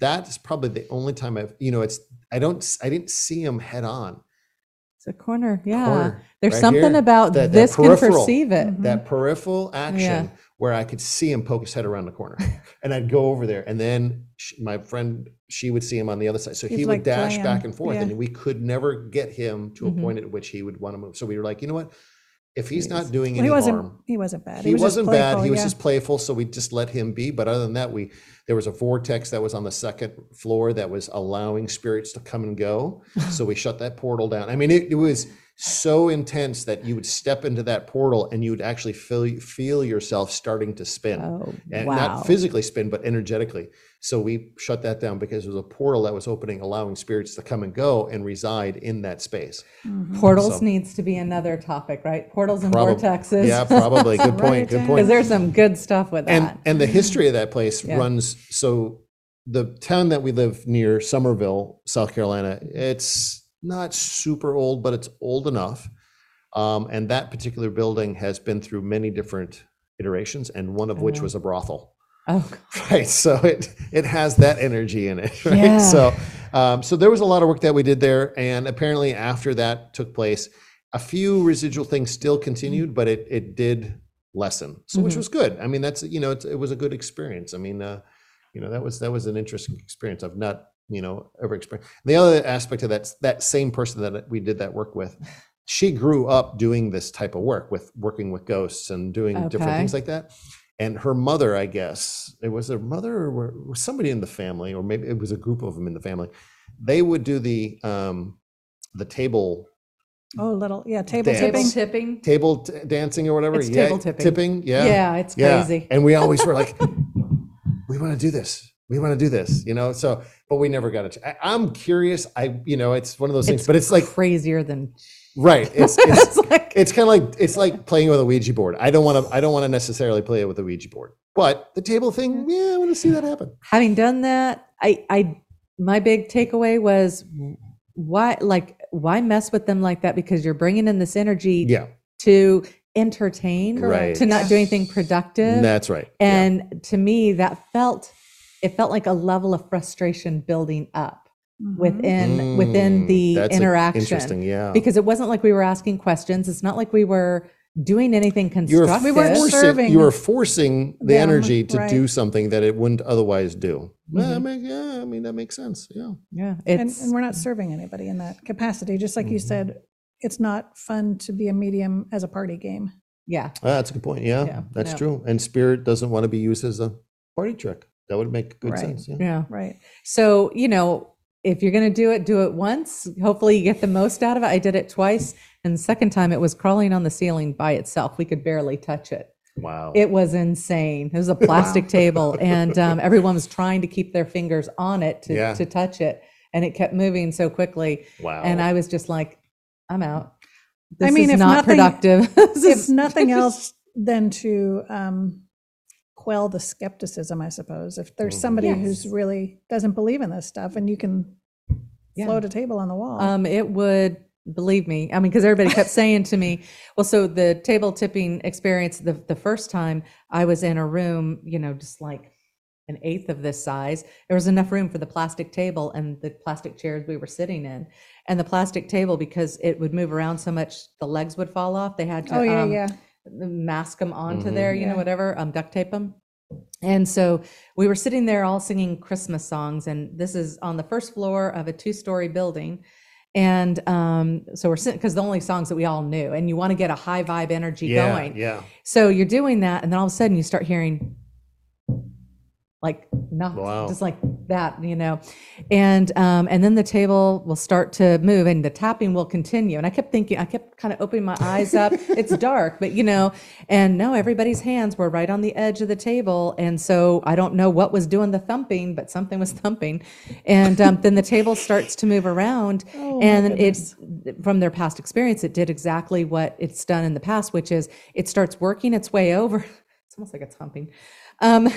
that's probably the only time I've, you know, it's I don't, I didn't see him head on. It's a corner. Yeah. corner There's right something here. about That- that this can perceive it. Mhm. that peripheral action Yeah. where I could see him poke his head around the corner, and I'd go over there, and then sh my friend she would see him on the other side, so He's he like would dash playing, back and forth, yeah. and we could never get him to a point at which he would want to move. So we were like, you know what, if he's not doing Well, any he wasn't. harm, He wasn't bad. he, was just wasn't bad. playful, He was yeah. just playful, so we just let him be. But other than that, we there was a vortex that was on the second floor that was allowing spirits to come and go. so we shut that portal down. I mean, it, it was so intense that you would step into that portal and you would actually feel feel yourself starting to spin, Oh, and wow. not physically spin, but energetically. So we shut that down because it was a portal that was opening, allowing spirits to come and go and reside in that space. Mhm. Portals So- needs to be another topic, right? Portals and Probab- vortexes. Yeah, probably. Good point. it Good point. Because there's some good stuff with that. and and the history of that place Yeah. runs so the town that we live near summerville south carolina it's not super old but it's old enough. Um, and that particular building has been through many different iterations and one of which Oh. was a brothel. Oh, right so it it has that energy in it right? Yeah. so um, so there was a lot of work that we did there and apparently after that took place a few residual things still continued but it it did lessen so which Mhm. was good. I mean that's you know it's, it was a good experience. I mean uh, you know that was that was an interesting experience. I've not you know ever experienced the other aspect of that that same person that we did that work with she grew up doing this type of work with working with ghosts and doing different things like that and her mother i guess it was her mother or was somebody in the family or maybe it was a group of them in the family they would do the um the table Oh, little, yeah, table Dance. Tipping. tipping. table t- dancing or whatever. It's yeah, table tipping. Tipping, yeah. Yeah, it's Yeah. crazy. And we always were like, we want to do this. We want to do this, you know. So, but we never got it. I, I'm curious. I, you know, it's one of those things. It's but it's like crazier than right. It's it's it's like it's kind of like it's like playing with a Ouija board. I don't want to. I don't want to necessarily play it with a Ouija board. But the table thing, mm-hmm. yeah, I want to see that happen. having done that, I I my big takeaway was why like why mess with them like that because you're bringing in this energy Yeah, to entertain, Right. to not do anything productive. that's right. Yeah. And to me, that felt it felt like a level of frustration building up Mhm. within within Mm, the that's a- interaction. interesting. Yeah, Because it wasn't like we were asking questions. It's not like we were doing anything you were constructive. We weren't forcing, serving you were forcing the them, energy to right. do something that it wouldn't otherwise do. Yeah, I Mhm. mean, yeah, I mean that makes sense. Yeah. yeah, And, it's and we're not serving anybody in that capacity. Just like you Mhm. said, it's not fun to be a medium as a party game. yeah. Ah, that's a good point. Yeah, Yeah, that's yeah. true. And spirit doesn't want to be used as a party trick. That would make good Right. sense. Yeah. Yeah. Right. So, you know, if you're going to do it, do it once. Hopefully, you get the most out of it. I did it twice. And the second time, it was crawling on the ceiling by itself. We could barely touch it. Wow. It was insane. It was a plastic table, and um, everyone was trying to keep their fingers on it to, Yeah. to touch it. And it kept moving so quickly. wow. And I was just like, I'm out. I mean, is if not nothing- productive. This if nothing else, than to um, quell the skepticism, I suppose. If there's Mhm. somebody Yes. who's really doesn't believe in this stuff, and you can Yeah. float a table on the wall. Um, it would believe me. I mean, because everybody kept saying to me, "Well, so the table tipping experience the the first time I was in a room, you know, just like an eighth of this size, there was enough room for the plastic table and the plastic chairs we were sitting in, and the plastic table because it would move around so much, the legs would fall off. They had to oh yeah, um, yeah. Mask them onto Mhm. there, you know, whatever, um, duct tape them. And so we were sitting there all singing Christmas songs, and this is on the first floor of a two-story building. And um, so we're sitting because the only songs that we all knew, and you want to get a high vibe energy yeah, going. Yeah. So you're doing that, and then all of a sudden you start hearing like not Wow. just like that, you know. And um, and then the table will start to move and the tapping will continue. And I kept thinking, I kept kind of opening my eyes up. it's dark, but you know, and no, everybody's hands were right on the edge of the table. And so I don't know what was doing the thumping, but something was thumping. And um, then the table starts to move around Oh, and it's from their past experience it did exactly what it's done in the past which is it starts working its way over it's almost like it's humping um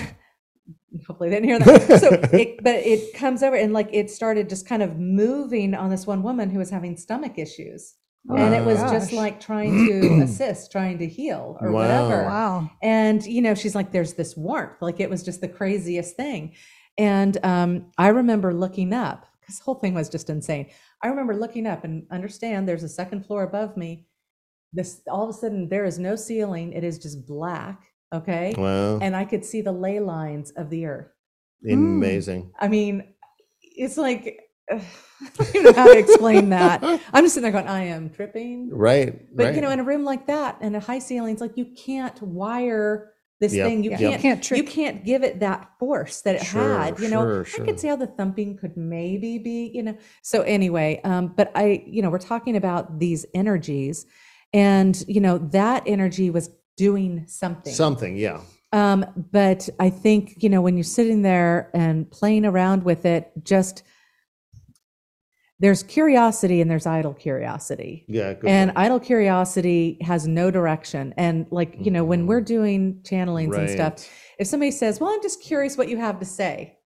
hopefully they didn't hear that. So it but it comes over and like it started just kind of moving on this one woman who was having stomach issues. And it was just like trying to assist trying to heal or Wow. whatever. Wow. and you know she's like there's this warmth. Like it was just the craziest thing. And um, i remember looking up because the whole thing was just insane. I remember looking up and understand there's a second floor above me. This all of a sudden there is no ceiling. It is just black okay Wow. and i could see the ley lines of the earth Amazing. i mean it's like I don't know how to explain that. I'm just sitting there going i am tripping Right. but right. you know, in a room like that and a high ceilings, like you can't wire this Yep, thing. You yep. You can't. can't You can't give it that force that it Sure, had. You know, sure, sure. I sure. could see how the thumping could maybe be. You know, so anyway, um, but I, you know, we're talking about these energies, and you know that energy was doing something. Something. Yeah. Um, but I think, you know, when you're sitting there and playing around with it, just there's curiosity and there's idle curiosity. Yeah. Good and point. idle curiosity has no direction. And like, you know, when we're doing channelings and stuff, if somebody says, Well, I'm just curious what you have to say.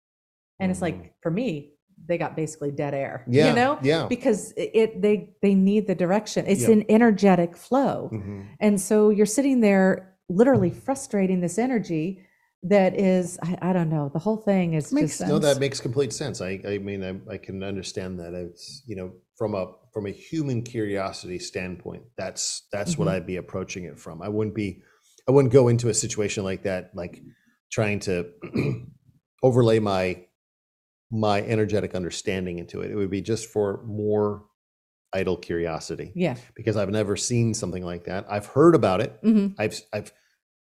And it's Mhm. like, for me, they got basically dead air. Yeah. You know? Yeah. Because it, it they they need the direction. It's Yep. an energetic flow. Mhm. And so you're sitting there literally frustrating this energy that is, I, I don't know, the whole thing is Makes just, sense. No, that makes complete sense. I, I mean, I, I can understand that. It's you know from a from a human curiosity standpoint, that's that's what Mhm. I'd be approaching it from. I wouldn't be, I wouldn't go into a situation like that, like trying to overlay my my energetic understanding into it. It would be just for more idle curiosity yeah. because I've never seen something like that. I've heard about it. hmm I've I've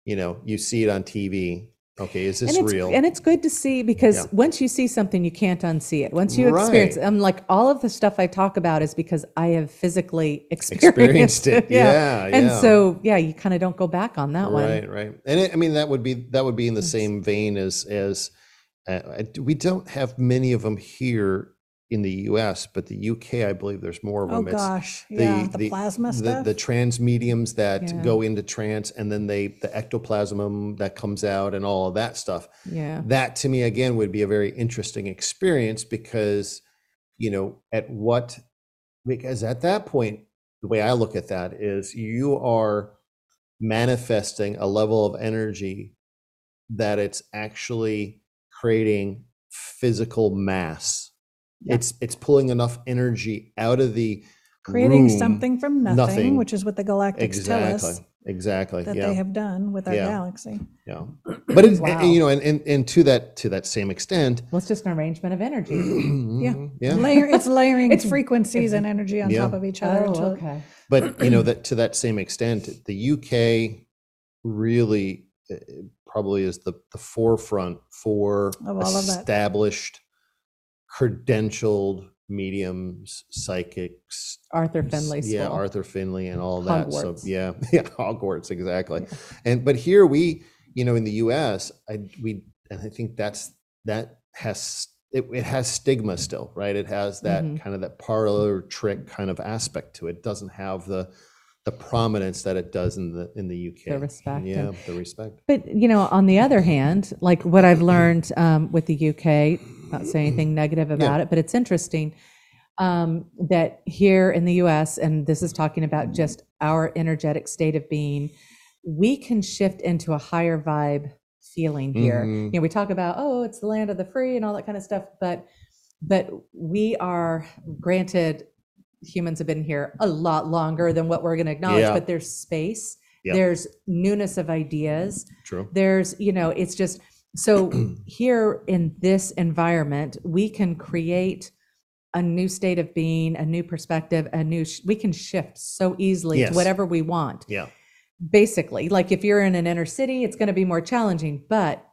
you know you see it on TV okay, is this it's, real? and it's good to see because Yeah. once you see something, you can't unsee it. Once you experience it, I'm like, all of the stuff I talk about is because I have physically experienced, Experienced it. Yeah, And yeah. so, yeah, you kind of don't go back on that one. right right and it, i mean that would be that would be in the same vein as as uh, we don't have many of them here in the us but the uk i believe there's more of Oh them It's gosh, yeah, the, plasma the, stuff. the trance mediums that Yeah. go into trance and then they the ectoplasm that comes out and all of that stuff Yeah. that to me again would be a very interesting experience because you know at what because at that point the way i look at that is you are manifesting a level of energy that it's actually creating physical mass Yeah. it's it's pulling enough energy out of the Creating room. something from nothing, nothing. which is what the galactics tell us exactly that yeah they have done with our Yeah. galaxy. yeah but it, Wow. you know and, and and to that to that same extent Well, it's just an arrangement of energy. yeah yeah Layer, it's layering It's- frequencies and energy on Yeah. top of each other. oh, until, okay. but you know that to that same extent the uk really probably is the the forefront for Of all of that. established credentialed mediums psychics Arthur Findlay School. yeah arthur findlay and all that so yeah yeah hogwarts exactly and but here we you know in the us i we and i think that's that has it, it has stigma still right it has that Mhm. kind of that parlor trick kind of aspect to it it doesn't have the the prominence that it does in the in the uk The respect yeah and- the respect But you know, on the other hand, like what I've learned um, with the UK, not saying anything negative about it, but it's interesting um, that here in the US, and this is talking about just our energetic state of being, we can shift into a higher vibe feeling here. Mhm. You know, we talk about oh, it's the land of the free and all that kind of stuff, but but we are granted humans have been here a lot longer than what we're going to acknowledge Yeah. but there's space Yeah. there's newness of ideas true there's you know it's just so here in this environment we can create a new state of being a new perspective a new sh- we can shift so easily Yes. to whatever we want yeah basically like if you're in an inner city it's going to be more challenging but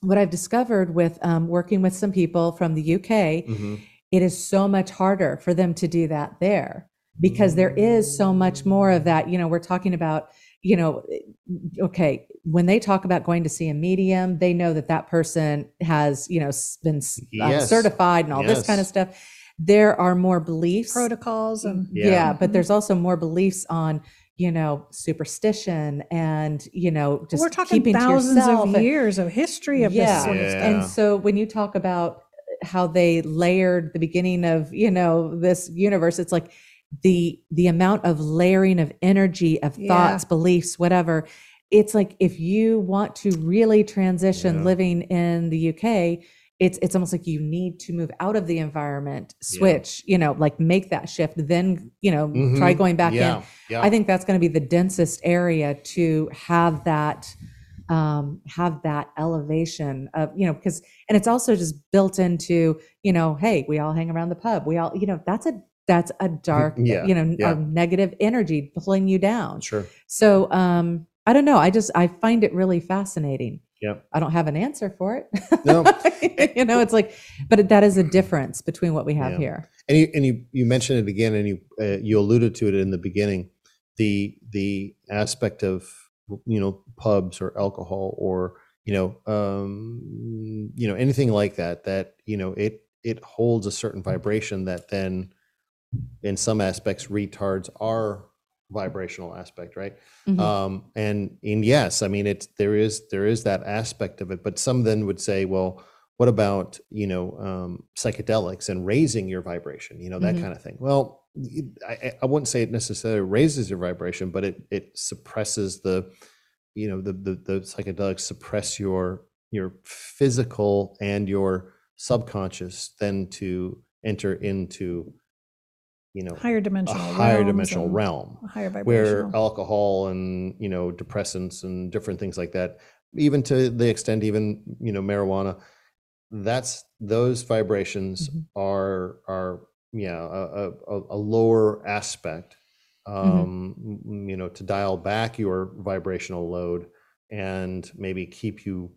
what i've discovered with um, working with some people from the uk Mhm. It is so much harder for them to do that there because there is so much more of that you know we're talking about you know okay when they talk about going to see a medium they know that that person has you know been s- uh, certified and all this kind of stuff there are more beliefs protocols and yeah. Yeah. but there's also more beliefs on you know superstition and you know just we're talking keeping to thousands yourself of and- years of history of this Yeah. sort of Yeah. stuff. and so when you talk about how they layered the beginning of you know this universe it's like the the amount of layering of energy of Yeah. thoughts beliefs whatever it's like if you want to really transition Yeah. living in the UK it's it's almost like you need to move out of the environment Yeah. switch you know like make that shift then you know try Mhm. going back in yeah yeah I think that's going to be the densest area to have that um, have that elevation of you know because and it's also just built into you know hey we all hang around the pub. We all you know that's a that's a dark Yeah, you know yeah. a negative energy pulling you down. Sure. So um I don't know. I just I find it really fascinating. Yeah I don't have an answer for it. No. you know it's like but that is a difference between what we have Yeah. here. And you and you you mentioned it again and you uh, you alluded to it in the beginning. The the aspect of you know pubs or alcohol or you know um you know anything like that that you know it it holds a certain vibration that then in some aspects retards our vibrational aspect right Mhm. um and and yes i mean it's there is there is that aspect of it but some then would say well what about you know um psychedelics and raising your vibration you know that Mhm. kind of thing well I, I, wouldn't say it necessarily raises your vibration but it it suppresses the you know the the, the psychedelics suppress your your physical and your subconscious then to enter into you know higher a dimensional higher dimensional realm higher where alcohol and you know depressants and different things like that even to the extent even you know marijuana that's those vibrations Mhm. are are yeah a, a, a lower aspect um m- you know to dial back your vibrational load and maybe keep you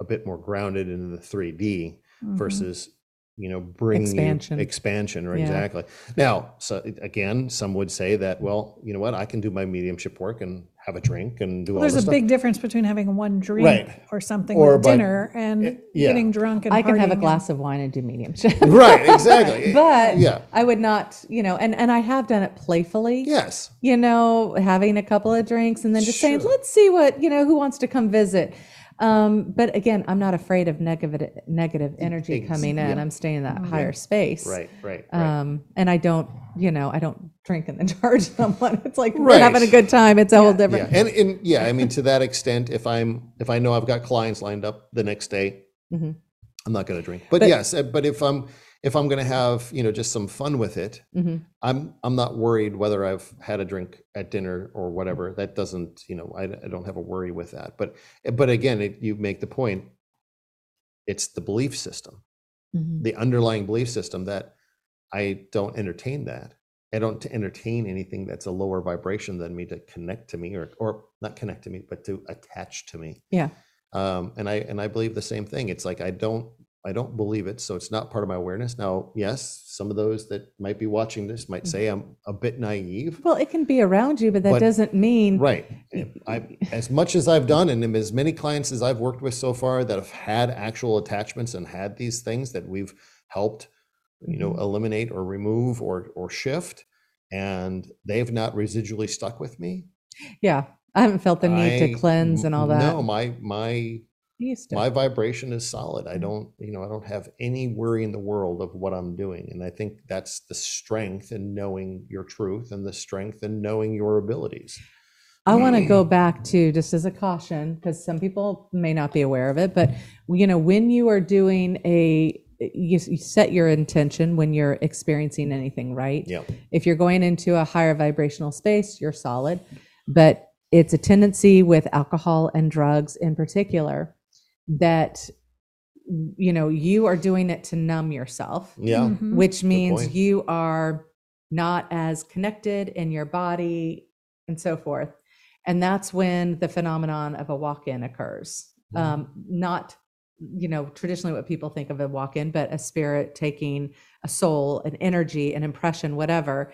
a bit more grounded into the 3D Mhm. versus you know bring Expansion. expansion right Yeah. exactly now so again some would say that well you know what i can do my mediumship work and have a drink and do all There's this a stuff big difference between having one drink Right. or something Or with by- dinner and yeah. getting drunk and I can have a partying glass of wine and do mediumship. right exactly but yeah I would not, you know, and and I have done it playfully. yes You know, having a couple of drinks and then just saying, Sure. let's see what you know, who wants to come visit. Um, but again, I'm not afraid of negative negative energy Ex- coming in. yeah. I'm staying in that Mhm. higher space. right right right Um, and I don't, you know, I don't drink and then charge someone. It's like we're Right. having a good time. It's a whole different. yeah and, and yeah i mean to that extent if i'm if i know i've got clients lined up the next day Mhm. i'm not going to drink but, But- yes uh, but if i'm if i'm going to have you know just some fun with it Mhm. i'm i'm not worried whether i've had a drink at dinner or whatever that doesn't you know i, I don't have a worry with that but but again it, you make the point it's the belief system Mhm. the underlying belief system that I don't entertain that. I don't entertain anything that's a lower vibration than me to connect to me or or not connect to me, but to attach to me. Yeah. Um, and I and I believe the same thing. It's like I don't I don't believe it, so it's not part of my awareness. Now, yes, some of those that might be watching this might say I'm a bit naive. Well, it can be around you, but that But- doesn't mean Right. I, as much as I've done, and as many clients as I've worked with so far that have had actual attachments and had these things that we've helped, you know, Mhm. eliminate or remove or or shift, and they've not residually stuck with me. Yeah, I haven't felt the need I- to cleanse and all that. No, my my I used to. My vibration is solid. I Mhm. don't, you know, I don't have any worry in the world of what I'm doing, and I think that's the strength in knowing your truth and the strength in knowing your abilities. I want to go back to just as a caution because some people may not be aware of it, but you know, when you are doing a you, you set your intention when you're experiencing anything, right? Yeah. If you're going into a higher vibrational space, you're solid, but it's a tendency with alcohol and drugs in particular that you know, you are doing it to numb yourself Yeah. Mhm. which means you are not as connected in your body and so forth. And that's when the phenomenon of a walk in occurs. Mhm. Um, not, you know, traditionally what people think of a walk in, but a spirit taking a soul, an energy, an impression, whatever,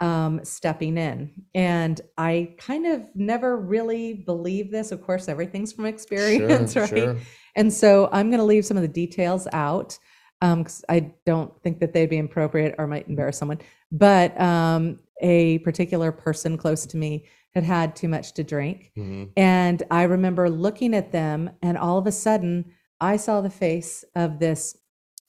um, stepping in. And I kind of never really believe this. Of course, everything's from experience, Sure, right? sure. And so I'm going to leave some of the details out because I don't think that they'd be appropriate or might embarrass someone. But um, a particular person close to me had had too much to drink. Mhm. And I remember looking at them, and all of a sudden, I saw the face of this.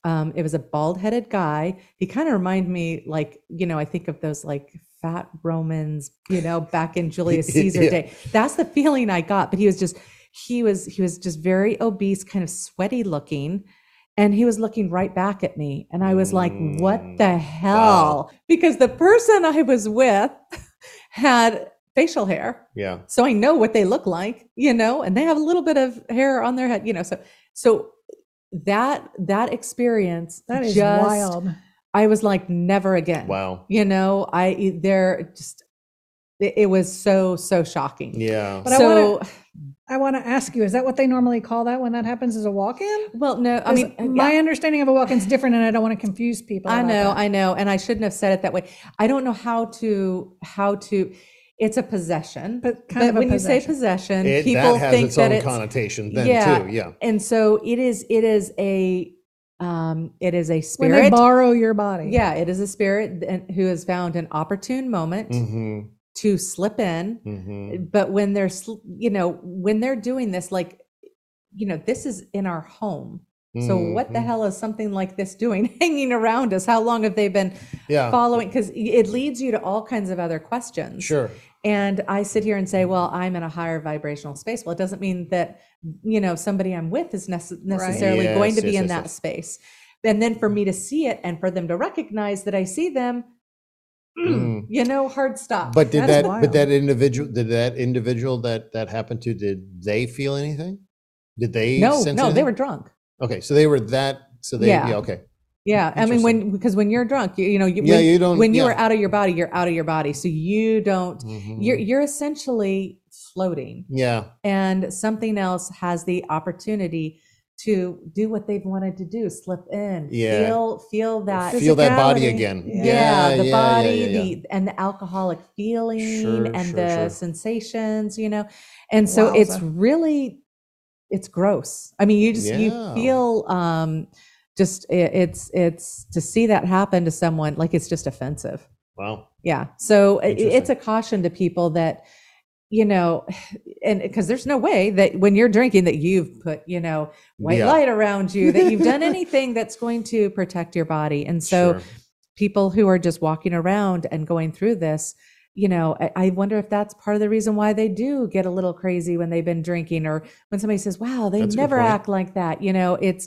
Um, it was a bald headed guy. He kind of reminded me, like, you know, I think of those like fat Romans, you know, back in Julius Caesar Yeah. day. That's the feeling I got. But he was just, he was, he was just very obese, kind of sweaty looking. And he was looking right back at me. And I was like, what Mm, the hell? Because the person I was with had facial hair Yeah. so I know what they look like, you know, and they have a little bit of hair on their head, you know. So so that that experience That is just wild. I was like never again. Wow. You know, I they're just it, it was so so shocking. Yeah. But so I want to ask you, is that what they normally call that when that happens as a walk-in? well no, I mean uh, my yeah, understanding of a walk-in is different and I don't want to confuse people. I know, that. I know, and I shouldn't have said it that way. I don't know how to how to it's a possession. But kind of a when you say possession. possession, It, people that has think its that own it's connotation then Yeah. too. Yeah. and so it is it is a um it is a when they spirit borrow your body. yeah it is a spirit and- who has found an opportune moment Mm-hmm. to slip in Mm-hmm. but when they're sl- you know when they're doing this like you know this is in our home so what the Mhm. hell is something like this doing hanging around us how long have they been Yeah. following because it leads you to all kinds of other questions Sure. And I sit here and say, well, I'm in a higher vibrational space. Well, it doesn't mean that, you know, somebody I'm with is nece- necessarily going to Yes, be yes, in yes, that yes. space. And then for me to see it and for them to recognize that I see them, mm, you know, hard stop. But did That's that? wild. But that individual? Did that individual that that happened to? Did they feel anything? Did they? no, sense no, they were drunk. Okay, so they were that. So they. Yeah. Yeah. okay. Yeah. I mean, when, because when you're drunk, you, you know, you, Yeah, when, you don't. when you yeah. are out of your body, you're out of your body. So you don't, Mhm. you're, you're essentially floating. Yeah. and something else has the opportunity to do what they've wanted to do, slip in, Yeah. feel feel that Feel that body again. Yeah. yeah, the yeah, body the and the alcoholic feeling Sure, and sure, the sure. sensations you know and so it's really it's gross i mean you just you feel um just it, it's it's to see that happen to someone like it's just offensive Wow. yeah so i- i- it's a caution to people that you know and because there's no way that when you're drinking that you've put you know white Yeah. light around you that you've done anything that's going to protect your body and so Sure. people who are just walking around and going through this you know I, I wonder if that's part of the reason why they do get a little crazy when they've been drinking or when somebody says wow they That's never act like that you know it's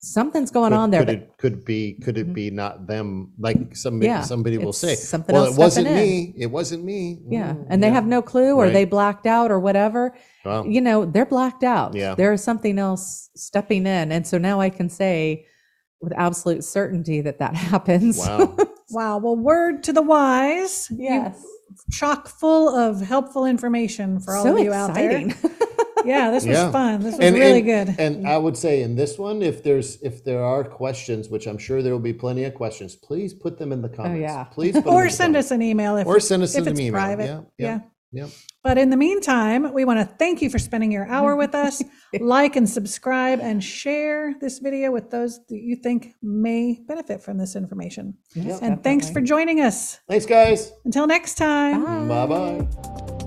something's going could, on there Could but it could be could it Mhm. be not them? Like somebody Yeah, somebody will it's say, something "Well, else it wasn't stepping in." me. It wasn't me." yeah Mm, and they have no clue or Right. they blacked out or whatever Wow. you know they're blacked out Yeah. there is something else stepping in and so now i can say with absolute certainty that that happens Wow. Wow. Well, word to the wise. You- yes chock full of helpful information for all so of you exciting out there. Yeah, this was Yeah. fun. This was And- really and- good. And I would say in this one, if there's if there are questions, which I'm sure there will be plenty of questions, please put them in the oh, comments. yeah. Please put them in or the send comments. us an email if or send us if an it's email. private. Yeah, yeah, yeah. But in the meantime, we want to thank you for spending your hour with us. like and subscribe and share this video with those that you think may benefit from this information. Yes, And thanks for definitely. joining us. Thanks, guys. Until next time. Bye bye.